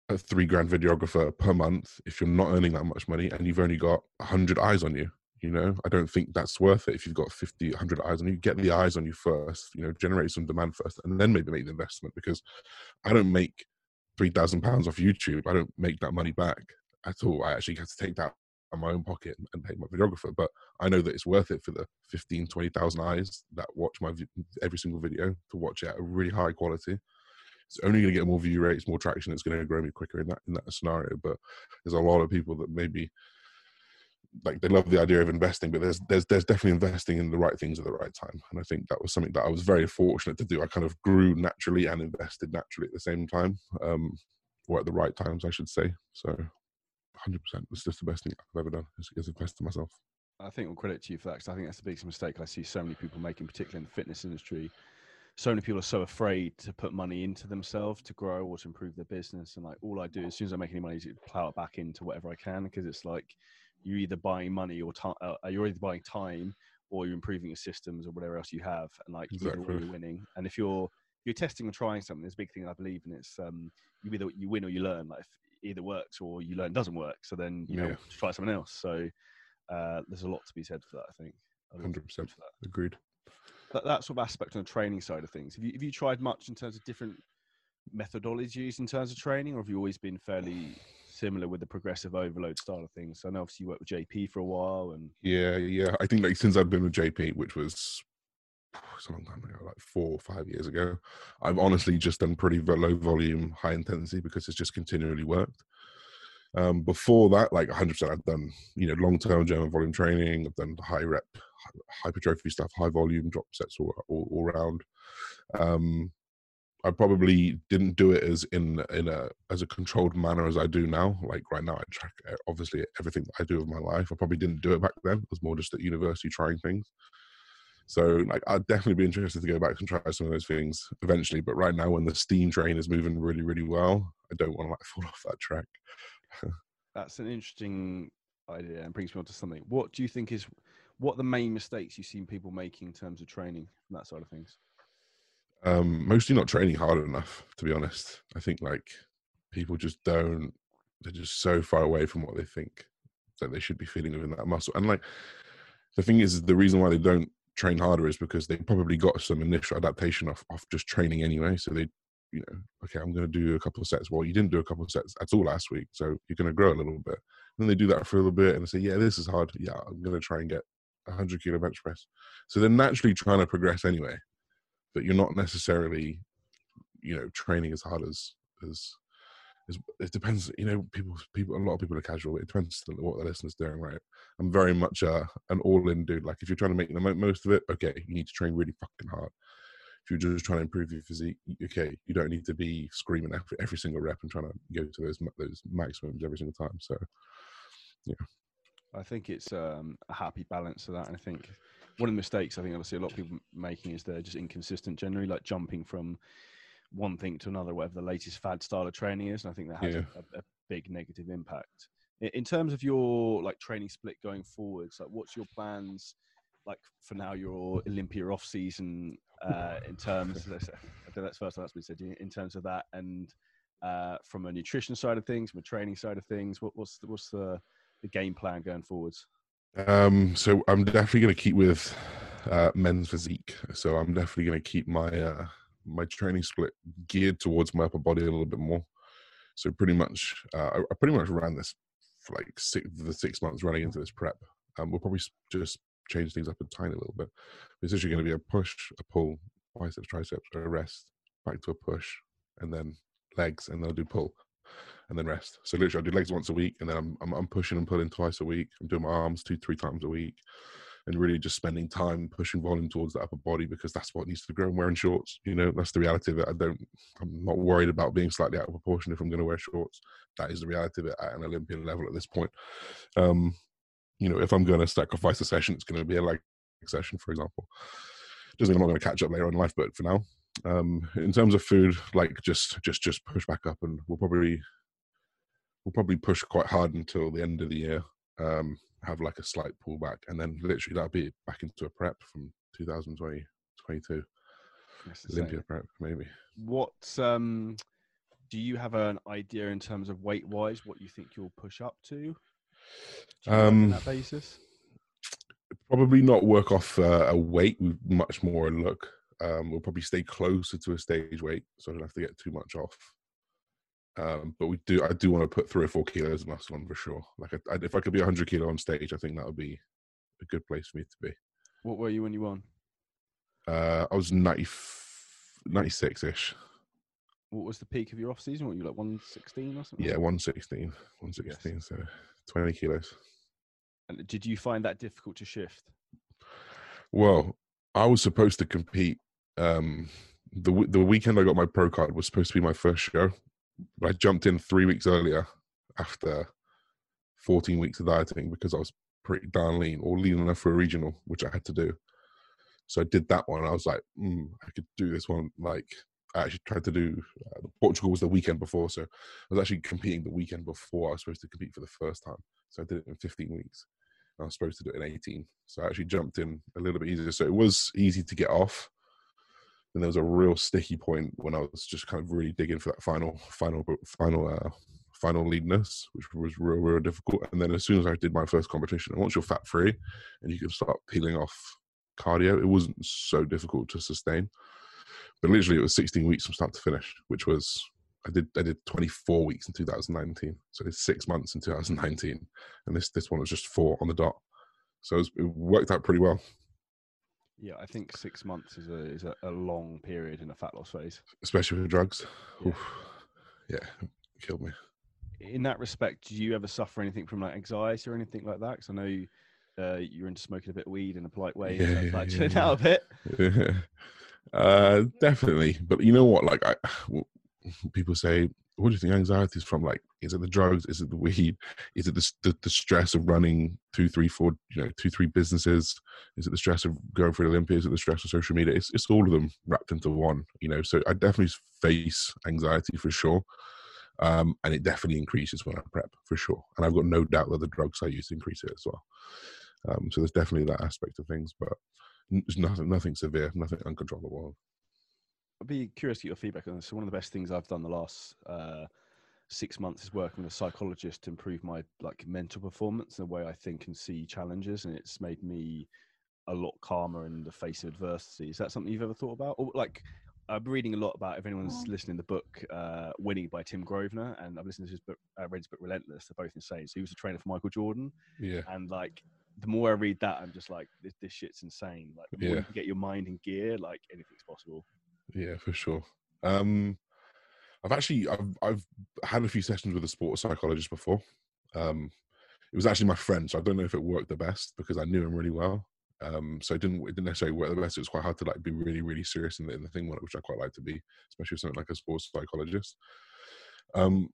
a three grand videographer per month if you're not earning that much money and you've only got a hundred eyes on you you know i don't think that's worth it if you've got 50 100 eyes on you. Get the eyes on you first you know generate some demand first and then maybe make the investment because i don't make 3000 pounds off youtube. I don't make that money back at all. I actually have to take that on my own pocket and pay my videographer but i know that it's worth it for the 15 20000 eyes that watch my every single video to watch it at a really high quality. It's only going to get more view rates more traction it's going to grow me quicker in that in that scenario but there's a lot of people that maybe like they love the idea of investing, but there's there's there's definitely investing in the right things at the right time. And I think that was something that I was very fortunate to do. I kind of grew naturally and invested naturally at the same time, um, or at the right times, I should say. So, 100, percent it's just the best thing I've ever done is, is invest in myself. I think we'll credit to you for that because I think that's the biggest mistake I see so many people making, particularly in the fitness industry. So many people are so afraid to put money into themselves to grow or to improve their business. And like all I do as soon as I make any money is plow it back into whatever I can because it's like you're either buying money or time. Uh, you're either buying time or you're improving your systems or whatever else you have, and like exactly. either you're winning. And if you're you're testing or trying something, there's a big thing I believe and It's um, you either you win or you learn. Like either works or you learn doesn't work, so then you yeah. know try something else. So uh, there's a lot to be said for that. I think. Hundred percent. Agreed. That, that sort of aspect on the training side of things. Have you have you tried much in terms of different methodologies in terms of training, or have you always been fairly similar with the progressive overload style of things. So I know obviously you worked with JP for a while, and yeah, yeah. I think like since I've been with JP, which was it's a long time ago, like four or five years ago, I've honestly just done pretty low volume, high intensity because it's just continually worked. Um, before that, like 100%, I've done you know long term German volume training. I've done high rep, hypertrophy stuff, high volume drop sets all all, all around. Um, I probably didn't do it as in in a as a controlled manner as I do now. Like right now, I track uh, obviously everything I do of my life. I probably didn't do it back then. It was more just at university trying things. So like I'd definitely be interested to go back and try some of those things eventually. But right now, when the steam train is moving really really well, I don't want to like (laughs) fall off that track. That's an interesting idea and brings me on to something. What do you think is what the main mistakes you've seen people making in terms of training from that side of things? Um, mostly not training hard enough, to be honest. I think like people just don't. They're just so far away from what they think that they should be feeling within that muscle. And like the thing is, the reason why they don't train harder is because they probably got some initial adaptation off off just training anyway. So they, you know, okay, I'm going to do a couple of sets. Well, you didn't do a couple of sets at all last week, so you're going to grow a little bit. And then they do that for a little bit, and they say, yeah, this is hard. Yeah, I'm going to try and get 100 kilo bench press. So they're naturally trying to progress anyway but you're not necessarily, you know, training as hard as as it depends. You know, people people a lot of people are casual. It depends on what the listener's doing, right? I'm very much uh, an all-in dude. Like if you're trying to make the most of it, okay, you need to train really fucking hard. If you're just trying to improve your physique, okay, you don't need to be screaming every, every single rep and trying to go to those those maximums every single time. So, yeah. I think it's um, a happy balance of that. And I think one of the mistakes I think obviously a lot of people making is they're just inconsistent generally, like jumping from one thing to another, whatever the latest fad style of training is. And I think that has yeah. a, a, big negative impact. In, in terms of your like training split going forwards, like what's your plans? Like for now, your Olympia off season uh, in terms. I think that's first time that's been said. In terms of that, and uh, from a nutrition side of things, from a training side of things, what, what's the, what's the the game plan going forwards? Um, so I'm definitely going to keep with uh, men's physique. So I'm definitely going to keep my uh, my training split geared towards my upper body a little bit more. So pretty much, uh, I, I pretty much ran this for like six, the six months running into this prep. Um, we'll probably just change things up a tiny little bit. It's actually going to be a push, a pull, biceps, triceps, a rest, back to a push, and then legs, and then I'll do pull, and then rest. So literally, I do legs once a week, and then I'm, I'm, I'm pushing and pulling twice a week. I'm doing my arms two, three times a week, and really just spending time pushing volume towards the upper body because that's what needs to grow. I'm wearing shorts, you know, that's the reality of it. I don't, I'm not worried about being slightly out of proportion if I'm going to wear shorts. That is the reality of it at an Olympian level at this point. Um, you know, if I'm going to sacrifice a session, it's going to be a leg session, for example. Doesn't mean I'm not going to catch up later in life, but for now, um, in terms of food, like just just just push back up, and we'll probably we'll probably push quite hard until the end of the year. Um, have like a slight pullback, and then literally that'll be back into a prep from 2020 22 Olympia prep maybe. What um, do you have an idea in terms of weight wise? What you think you'll push up to? um, that basis? Probably not work off uh, a weight. Much more look. Um, we'll probably stay closer to a stage weight, so I don't have to get too much off. Um, but we do. I do want to put three or four kilos of muscle on for sure. Like, I, I, if I could be 100 kilo on stage, I think that would be a good place for me to be. What were you when you won? Uh, I was 90, 96 ish. What was the peak of your off season? Were you like 116 or something? Yeah, 116. 116. Yes. So 20 kilos. And did you find that difficult to shift? Well, I was supposed to compete. Um, the the weekend I got my pro card was supposed to be my first show, but I jumped in three weeks earlier after 14 weeks of dieting because I was pretty darn lean or lean enough for a regional, which I had to do. So I did that one. I was like, mm, I could do this one. Like I actually tried to do uh, Portugal was the weekend before, so I was actually competing the weekend before I was supposed to compete for the first time. So I did it in 15 weeks. I was supposed to do it in 18. So I actually jumped in a little bit easier. So it was easy to get off. And there was a real sticky point when I was just kind of really digging for that final, final, final, uh, final leadness, which was real, real difficult. And then as soon as I did my first competition, once you're fat free and you can start peeling off cardio, it wasn't so difficult to sustain. But literally, it was 16 weeks from start to finish, which was I did I did 24 weeks in 2019, so it's six months in 2019, and this this one was just four on the dot. So it, was, it worked out pretty well. Yeah, I think six months is a is a, a long period in a fat loss phase, especially with drugs. Yeah, Oof. yeah killed me. In that respect, do you ever suffer anything from like anxiety or anything like that? Because I know you, uh, you're into smoking a bit of weed in a polite way, yeah, yeah, like yeah, out a bit. Yeah. (laughs) Uh, definitely, but you know what? Like, I people say, "What do you think anxiety is from?" Like, is it the drugs? Is it the weed? Is it the, the, the stress of running two, three, four, you know, two, three businesses? Is it the stress of going for the Olympics? Is it the stress of social media? It's it's all of them wrapped into one. You know, so I definitely face anxiety for sure. Um, and it definitely increases when I prep for sure. And I've got no doubt that the drugs I use increase it as well. Um, so there's definitely that aspect of things, but there's nothing, nothing severe, nothing uncontrollable. I'd be curious to get your feedback on this. So one of the best things I've done the last uh, six months is working with a psychologist to improve my like mental performance and the way I think and see challenges, and it's made me a lot calmer in the face of adversity. Is that something you've ever thought about? Or like, I'm reading a lot about if anyone's listening the book uh, "Winning" by Tim Grover, and I've listened to his book, uh, read his book "Relentless." They're both insane. So he was a trainer for Michael Jordan. Yeah, and like the more I read that, I'm just like, this, this shit's insane. Like, the more yeah. you get your mind in gear, like anything's possible. Yeah, for sure. Um, I've actually I've I've had a few sessions with a sports psychologist before. Um, it was actually my friend, so I don't know if it worked the best because I knew him really well. Um, so it didn't it didn't necessarily work the best. It was quite hard to like be really really serious in the, in the thing, which I quite like to be, especially with something like a sports psychologist. Um,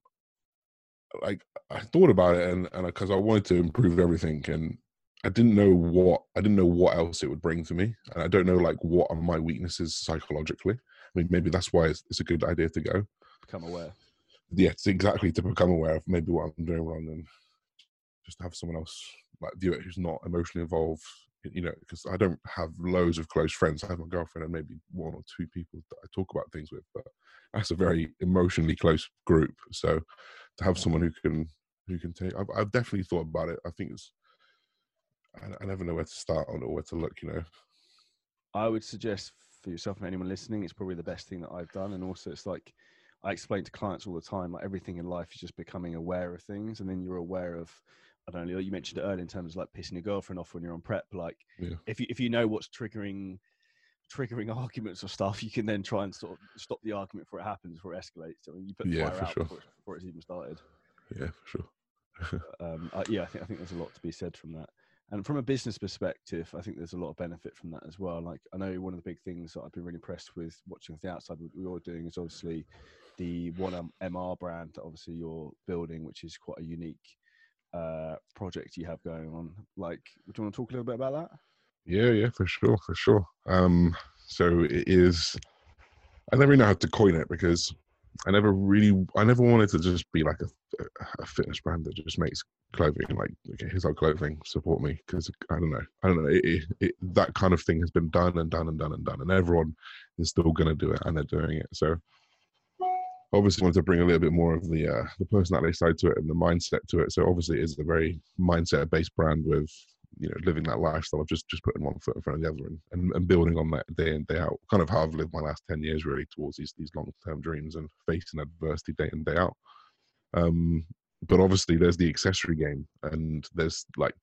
like I thought about it, and and because I wanted to improve everything, and I didn't know what I didn't know what else it would bring to me, and I don't know like what are my weaknesses psychologically. I mean, maybe that's why it's, it's a good idea to go become aware. Yes, exactly to become aware of maybe what I'm doing wrong and just have someone else like view it who's not emotionally involved. You know, because I don't have loads of close friends. I have my girlfriend and maybe one or two people that I talk about things with, but that's a very emotionally close group. So to have someone who can who can take, I've, I've definitely thought about it. I think it's I, I never know where to start on or where to look. You know, I would suggest for yourself and anyone listening, it's probably the best thing that I've done. And also, it's like I explain to clients all the time, like everything in life is just becoming aware of things, and then you're aware of. I don't know. You mentioned it earlier in terms of like pissing your girlfriend off when you're on prep. Like, Yeah. if you if you know what's triggering triggering (laughs) arguments or stuff, you can then try and sort of stop the argument before it happens, before it escalates. So you put the Yeah, fire for out sure. before, it's, before it's even started. yeah, for sure. (laughs) um, I, yeah, I think I think there's a lot to be said from that. And from a business perspective, I think there's a lot of benefit from that as well. Like I know one of the big things that I've been really impressed with watching the outside what you're doing is obviously the one MR brand that obviously you're building, which is quite a unique uh, project you have going on. Like, do you want to talk a little bit about that? Yeah, yeah, for sure, for sure. Um, so it is. I never know how to coin it because I never really, I never wanted to just be like a, a fitness brand that just makes clothing. Like, okay, here's our clothing, support me. Because I don't know, I don't know. It, it, it, that kind of thing has been done and done and done and done, and everyone is still going to do it, and they're doing it. So obviously wanted to bring a little bit more of the uh, the personality side to it and the mindset to it. So obviously it is a very mindset based brand with you know living that lifestyle of just just putting one foot in front of the other and, and, and building on that day in day out. Kind of how I've lived my last ten years really towards these these long term dreams and facing adversity day in day out. Um, but obviously there's the accessory game and there's like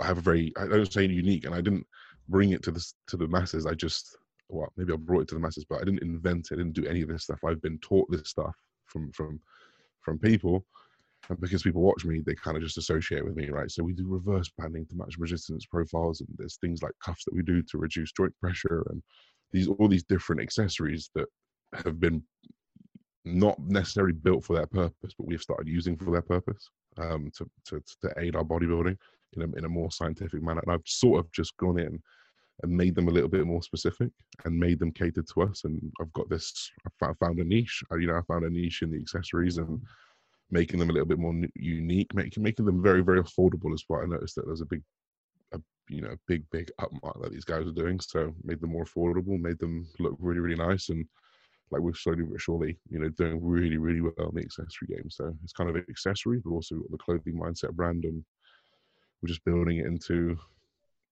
I have a very I don't say unique and I didn't bring it to the to the masses. I just well, maybe I brought it to the masses, but I didn't invent it. I didn't do any of this stuff. I've been taught this stuff from from from people, and because people watch me, they kind of just associate with me, right? So we do reverse banding to match resistance profiles, and there's things like cuffs that we do to reduce joint pressure, and these all these different accessories that have been not necessarily built for their purpose, but we've started using for their purpose um, to, to to aid our bodybuilding in a in a more scientific manner. And I've sort of just gone in and made them a little bit more specific and made them catered to us. And I've got this, I fou- found a niche. uh, You know, I found a niche in the accessories and making them a little bit more unique, making making them very very affordable as well. I noticed that there's a big, a, you know, big big upmark that these guys are doing. So made them more affordable, made them look really really nice, and like we're slowly but surely, you know, doing really really well in the accessory game. So it's kind of accessory, but also the clothing mindset brand, and we're just building it into,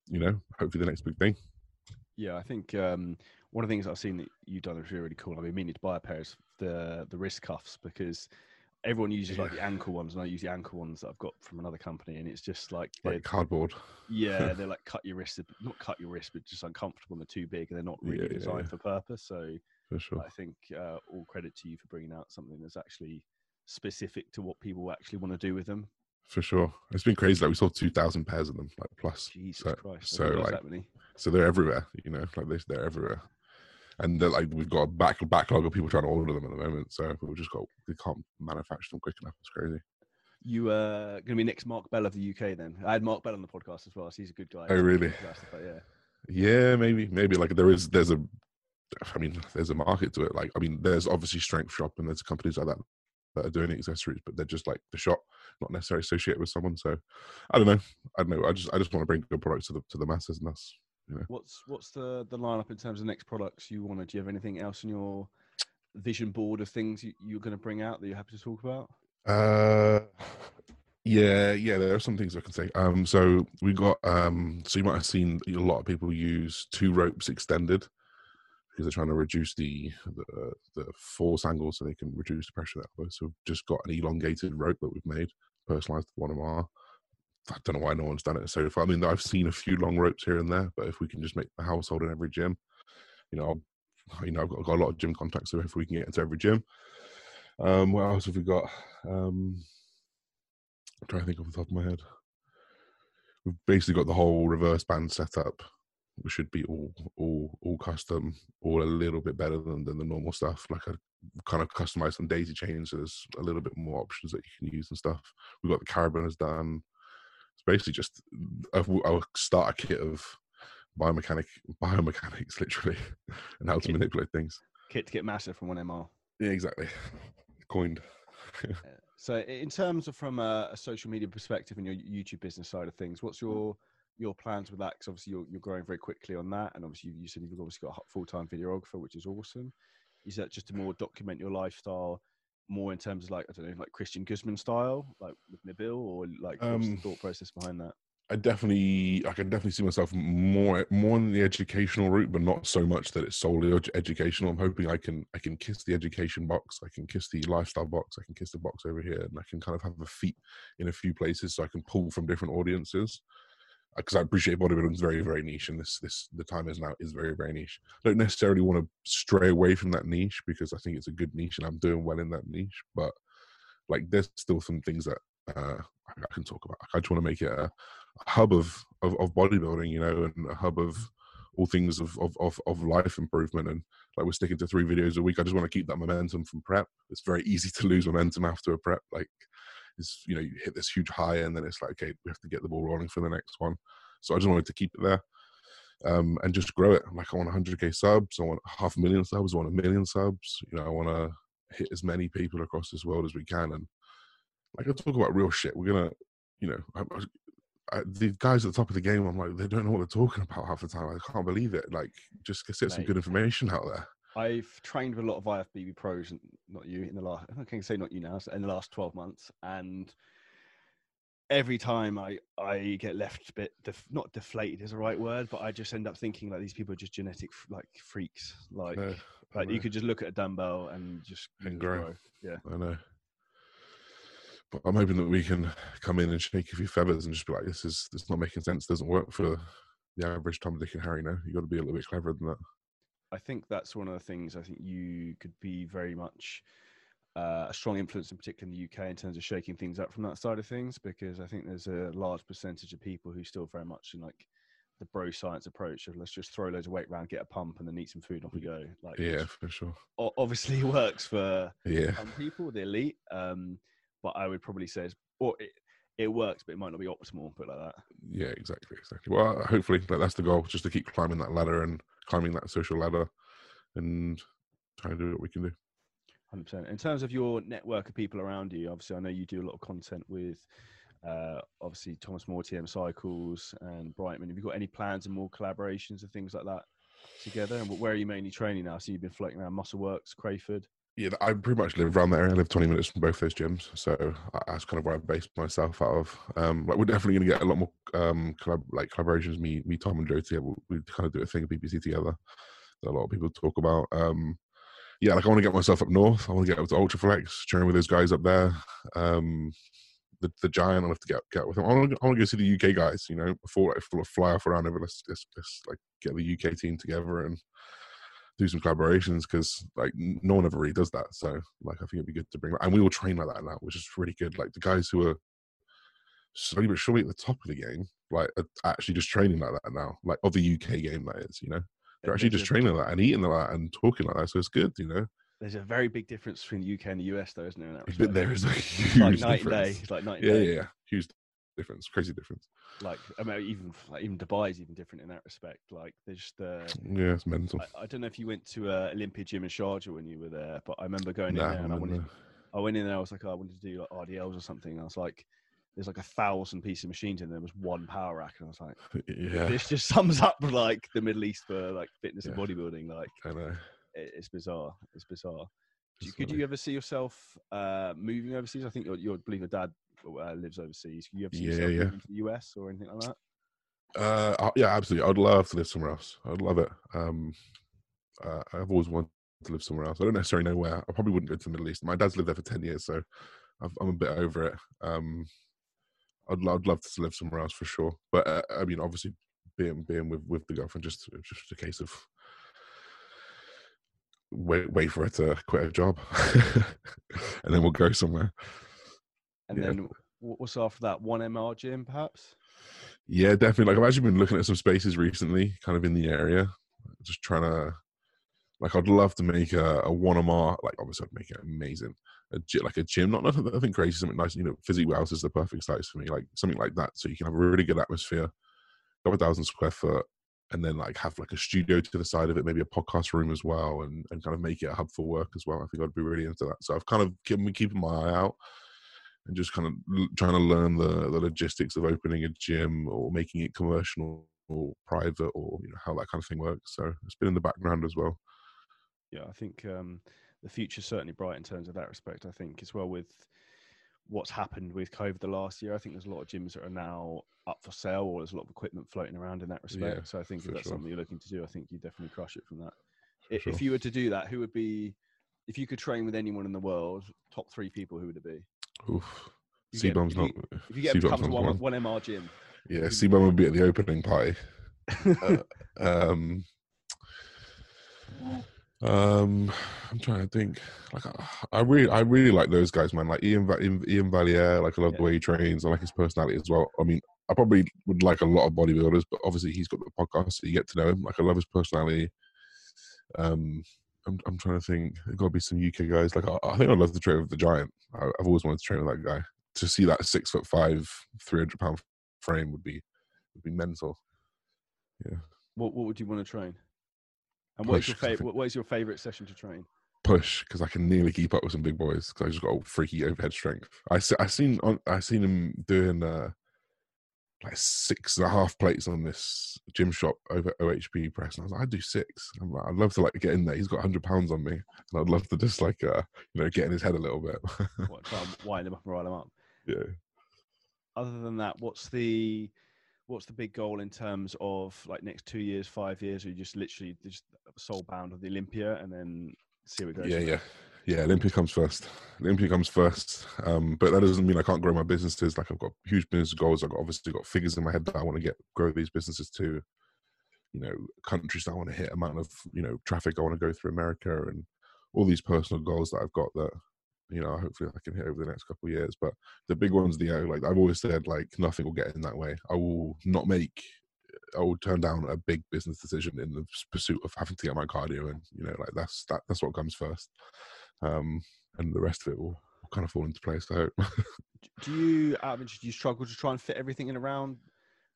you know, hopefully the next big thing. Yeah, I think um, one of the things I've seen that you've done is really, really cool. I've been meaning to buy a pair of the the wrist cuffs because everyone uses like the ankle ones, and I use the ankle ones that I've got from another company, and it's just like Like cardboard. yeah, (laughs) they're like cut your wrist, not cut your wrist, but just uncomfortable and they're too big, and they're not really Yeah, designed yeah. for purpose. So For sure. I think uh, all credit to you for bringing out something that's actually specific to what people actually want to do with them. For sure. It's been crazy. Like we sold two thousand pairs of them, like plus. Jesus so, Christ! So like so they're everywhere, you know, like this they're everywhere. And like we've got a back backlog of people trying to order them at the moment. So we've just got we can't manufacture them quick enough. It's crazy. You uh going to be next Mark Bell of the UK then? I had Mark Bell on the podcast as well. So he's a good guy. Oh, really? good about stuff like- yeah. Yeah, maybe, maybe like there is there's a I mean, there's a market to it. Like, I mean, there's obviously Strength Shop and there's companies like that that are doing accessories, but they're just like the shop, not necessarily associated with someone. So, I don't know. I don't know. I just I just want to bring good products to the to the masses, and that's What's what's the the lineup in terms of next products you want to? Do you have anything else in your vision board of things you, you're going to bring out that you're happy to talk about? Uh, (laughs) yeah, yeah. There are some things I can say. Um, so we got um, so you might have seen a lot of people use two ropes extended because they're trying to reduce the the, the force angle so they can reduce the pressure that way. So we've just got an elongated rope that we've made, personalized to one of our. I don't know why no one's done it so far. I mean, I've seen a few long ropes here and there, but if we can just make the household in every gym, you know, I'll, you know, I've got, got a lot of gym contacts, so if we can get into every gym. Um, what else have we got? Um, I'm trying to think off the top of my head. We've basically got the whole reverse band set up. We should be all all all custom, all a little bit better than, than the normal stuff. Like a kind of customized some daisy chains, so there's a little bit more options that you can use and stuff. We've got the carabiners done. It's basically just a, a starter kit of biomechanic biomechanics, (laughs) literally, and how to manipulate things. Kit to get massive from one MR. Yeah, exactly. Coined. So, in terms of from a, a, social media perspective and your YouTube business side of things, what's your your plans with that? Because obviously you're, you're growing very quickly on that, and obviously you, you said you've obviously got a full time videographer, which is awesome. Is that just to more document your lifestyle, more in terms of like I don't know, like Christian Guzman style, like with Nabil, or like what's um, the thought process behind that? I definitely, I can definitely see myself more, more in the educational route, but not so much that it's solely educational. I'm hoping I can, I can kiss the education box, I can kiss the lifestyle box, I can kiss the box over here, and I can kind of have a feet in a few places, so I can pull from different audiences. Because I appreciate bodybuilding is very, very niche, and this, this, the time is now is very, very niche. I don't necessarily want to stray away from that niche because I think it's a good niche, and I'm doing well in that niche. But like, there's still some things that uh, I can talk about. I just want to make it a, hub of, of, of bodybuilding, you know, and a hub of all things of, of, of, of life improvement. And like we're sticking to three videos a week. I just want to keep that momentum from prep. It's very easy to lose momentum after a prep. Like it's, you know, you hit this huge high and then it's like, okay, we have to get the ball rolling for the next one. So I just wanted to keep it there. Um, and just grow it. Like I want 100k subs, I want half a million subs, I want a million subs. You know, I want to hit as many people across this world as we can. And like I talk about real shit. We're gonna, you know, I, I, the guys at the top of the game, I'm like, they don't know what they're talking about half the time. I can't believe it. Like, just get some good information out there. I've trained with a lot of IFBB pros, and not you, in the last, I can say not you now, in the last 12 months. And every time I, I get left a bit, def, not deflated is the right word, but I just end up thinking like these people are just genetic like freaks. Like, like you could just look at a dumbbell and just and grow. grow. Yeah. I know. But I'm hoping that we can come in and shake a few feathers and just be like, this is this is not making sense. Doesn't work for the average Tom, Dick, and Harry. No, you got to be a little bit cleverer than that. I think that's one of the things. I think you could be very much uh, a strong influence, in particular in the UK, in terms of shaking things up from that side of things, because I think there's a large percentage of people who still very much in like the bro science approach of let's just throw loads of weight around, get a pump, and then eat some food, and off we go. Like, yeah, for sure. Obviously, it (laughs) works for yeah some people, the elite. Um, but I would probably say, or it, it works, but it might not be optimal. Put like that. Yeah, exactly, exactly. Well, hopefully that's the goal, just to keep climbing that ladder and climbing that social ladder, and trying to do what we can do. Hundred percent. In terms of your network of people around you, obviously, I know you do a lot of content with. Uh, obviously, Thomas Moore, TM Cycles, and Brightman. Have you got any plans and more collaborations and things like that together? And where are you mainly training now? So you've been floating around Muscle Works, Crayford yeah, I pretty much live around that area. I live 20 minutes from both those gyms, so that's kind of where I base myself out of. Um, like we're definitely going to get a lot more um, collab- like collaborations. Me, me, Tom, and Joe together. We kind of do a thing at BBC together that a lot of people talk about. Um, yeah, like I want to get myself up north. I want to get up to Ultraflex, train with those guys up there. Um, the, the giant, I'll have to get get with them. I want to, I want to go see the UK guys. You know, before like fly off around over. Let's, let's let's like get the UK team together and do some collaborations because like no one ever really does that. So like I think it'd be good to bring and we will train like that now, which is really good. Like the guys who are slowly but surely at the top of the game, like are actually just training like that now, like of the UK game that is, you know. They're actually just training like that and eating like that and talking like that. So it's good, you know. There's a very big difference between the UK and the US, though, isn't there? In that (laughs) respect? There is a huge like night difference. day. It's like night yeah, day. Yeah, yeah, huge difference, crazy difference. Like I mean, even like, even Dubai is even different in that respect. Like there's just uh, yeah, it's mental. I, I, don't know if you went to uh, Olympia Gym in Sharjah when you were there, but I remember going nah, in there and I wanted, I went in there. I was like, oh, I wanted to do like RDLs or something. And I was like, there's like a thousand piece of machines in there. was one power rack, and I was like, (laughs) yeah, this just sums up like the Middle East for like fitness yeah. and bodybuilding. Like, I know it, it's bizarre. It's bizarre. could you ever see yourself uh, moving overseas? I think you're, you're believe your dad uh, lives overseas. You ever see yeah, yourself yeah. the US or anything like that? Uh, yeah, absolutely. I'd love to live somewhere else. I'd love it. Um, uh, I've always wanted to live somewhere else. I don't necessarily know where. I probably wouldn't go to the Middle East. My dad's lived there for ten years, so i am a bit over it. Um, I'd, I'd love to live somewhere else for sure. But uh, I mean, obviously, being being with with the girlfriend just just a case of wait wait for her to quit her job, (laughs) and then we'll go somewhere. And yeah. then what's after that? One MR gym, perhaps. Yeah, definitely. Like I've actually been looking at some spaces recently, kind of in the area, just trying to. Like I'd love to make a, a one MR. Like obviously, I'd make it amazing. A like a gym, not nothing, nothing crazy, something nice. You know, Physique House is the perfect size for me. Like something like that, so you can have a really good atmosphere, couple thousand square foot, and then like have like a studio to the side of it, maybe a podcast room as well, and, and kind of make it a hub for work as well. I think I'd be really into that. So I've kind of been keeping my eye out and just kind of trying to learn the the logistics of opening a gym or making it commercial or private or you know how that kind of thing works. So it's been in the background as well. Yeah, I think um, the future's certainly bright in terms of that respect. I think as well with what's happened with COVID the last year. I think there's a lot of gyms that are now up for sale, or there's a lot of equipment floating around in that respect. Yeah, so I think if that's sure. something you're looking to do, I think you definitely crush it from that. For I- sure. If you were to do that, who would be? If you could train with anyone in the world, top three people, who would it be? Oof. You C get- bomb's not. If you get them to C-bomb's come to not one, one. one MR gym, Yeah, bomb would be at the opening party. (laughs) Uh, um, um, I'm trying to think. Like, I, I really, I really like those guys, man. Like Ian, Ian, Iain Valliere. Like, I love the way he trains. I like his personality as well. I mean, I probably would like a lot of bodybuilders, but obviously he's got the podcast, so you get to know him. Like, I love his personality. Um, I'm, I'm trying to think. There's got to be some UK guys. Like, I, I think I'd love to train with the Giant. I, I've always wanted to train with that guy. To see that six foot five, three hundred pound frame would be would be mental. Yeah. What what would you want to train? And what is Push, your favorite? What, what is your favorite session to train? push because I can nearly keep up with some big boys because I just got a freaky overhead strength. I I seen on I seen him doing uh like six and a half plates on this gym shop over OHP press, and I was like, I'd do six. I'm like, I'd love to like get in there. He's got hundred pounds on me, and I'd love to just like uh you know get in his head a little bit. (laughs) What, try and wind them up and rile them up. yeah, other than that, what's the what's the big goal in terms of like next two years, five years? Or you just literally just soul bound of the Olympia and then see what goes. yeah, yeah. there? Yeah, Olympia comes first. Olympia comes first. Um, but that doesn't mean I can't grow my businesses. Like I've got huge business goals. I've got, obviously got figures in my head that I want to get grow these businesses to. You know, countries that I want to hit, amount of you know traffic I want to go through America, and all these personal goals that I've got that you know hopefully I can hit over the next couple of years. But the big ones, the uh, like I've always said, like nothing will get in that way. I will not make. I will turn down a big business decision in the pursuit of having to get my cardio and You know, like that's that, that's what comes first um, and the rest of it will, will kind of fall into place. I hope. Do you, out of interest, do you struggle to try and fit everything in around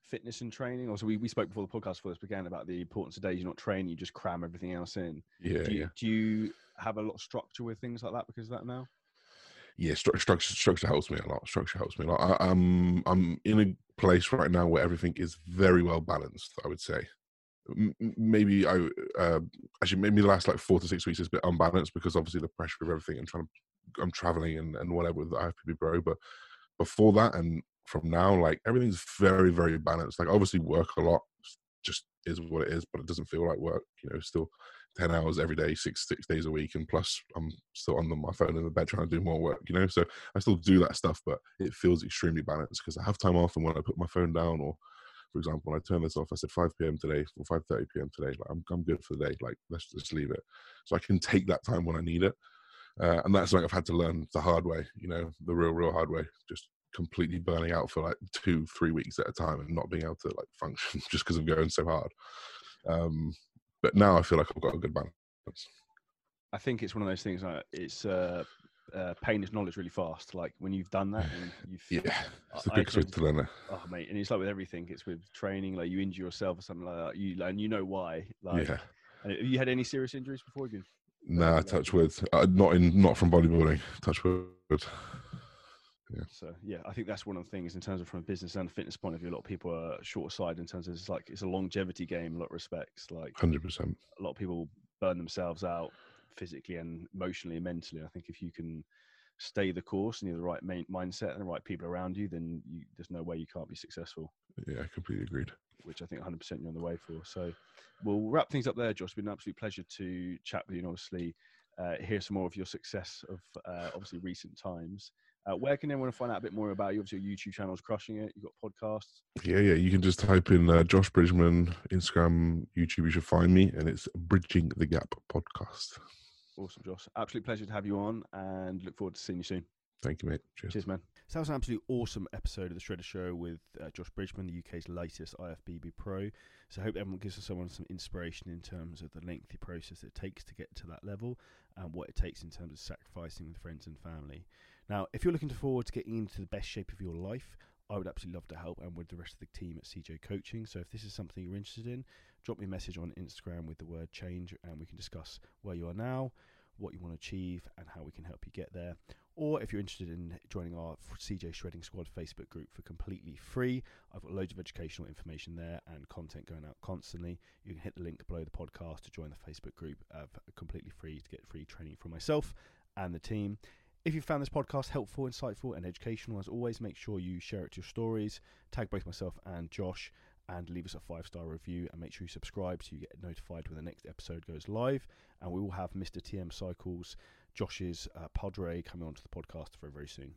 fitness and training? Also, we, we spoke before the podcast before this began about the importance of days you're not training, you just cram everything else in. yeah, Do you, yeah, do you have a lot of structure with things like that because of that now? yeah. Stru- structure, structure helps me a lot. Structure helps me a lot. I, I'm I'm in a place right now where everything is very well balanced. I would say. Maybe I uh, actually maybe the last like four to six weeks is a bit unbalanced because obviously the pressure of everything and trying to I'm traveling and, and whatever with IFBB Pro. But before that and from now, like everything's very very balanced. Like obviously work a lot, just is what it is, but it doesn't feel like work. You know, still ten hours every day, six six days a week, and plus I'm still on the, my phone in the bed trying to do more work. You know, so I still do that stuff, but it feels extremely balanced because I have time off, and when I put my phone down, or for example, when I turn this off, I said 5 p.m. today or 5:30 p.m. today. Like I'm I'm good for the day. Like let's just leave it, so I can take that time when I need it. Uh, and that's something I've had to learn the hard way. You know, the real real hard way. Just completely burning out for like two three weeks at a time and not being able to like function (laughs) just because I'm going so hard. Um, but now I feel like I've got a good balance. I think it's one of those things. Like it's uh, uh, pain is knowledge really fast. Like when you've done that and you've Yeah, (laughs) it's quickest way tend- to learn. Oh mate, and it's like with everything. It's with training, like you injure yourself or something like that. You and you know why. Like, Yeah. have you had any serious injuries before? You? Nah, touch wood. Uh, not in, not from bodybuilding. Touch wood. Yeah. So yeah, I think that's one of the things in terms of from a business and fitness point of view. A lot of people are short sighted in terms of it's like it's a longevity game. A lot of respects, like Hundred percent. a lot of people burn themselves out physically and emotionally and mentally. I think if you can stay the course and you have the right main mindset and the right people around you, then you, there's no way you can't be successful. Yeah, I completely agreed. which I think 100% you're on the way for. So we'll wrap things up there, Josh. It's been an absolute pleasure to chat with you and obviously uh, hear some more of your success of uh, obviously recent times. Uh, where can anyone find out a bit more about you? Obviously, your YouTube channel is crushing it. You've got podcasts. Yeah, yeah. You can just type in uh, Josh Bridgman, Instagram, YouTube. You should find me, and it's Bridging the Gap podcast. Awesome, Josh. Absolute pleasure to have you on and look forward to seeing you soon. Thank you, mate. Cheers. Cheers, man. So that was an absolutely awesome episode of the Shredder Show with uh, Josh Bridgman, the UK's latest IFBB Pro. So I hope everyone gives someone some inspiration in terms of the lengthy process it takes to get to that level and what it takes in terms of sacrificing with friends and family. Now, if you're looking forward to getting into the best shape of your life, I would absolutely love to help and with the rest of the team at CJ Coaching. So if this is something you're interested in, drop me a message on Instagram with the word change and we can discuss where you are now, what you want to achieve and how we can help you get there. Or if you're interested in joining our CJ Shredding Squad Facebook group for completely free, I've got loads of educational information there and content going out constantly. You can hit the link below the podcast to join the Facebook group, uh, completely free to get free training from myself and the team. If you found this podcast helpful, insightful, and educational, as always, make sure you share it to your stories, tag both myself and Josh, and leave us a five star review. And make sure you subscribe so you get notified when the next episode goes live. And we will have Mr. TM Cycles, Josh's uh, Padre, coming onto the podcast very, very soon.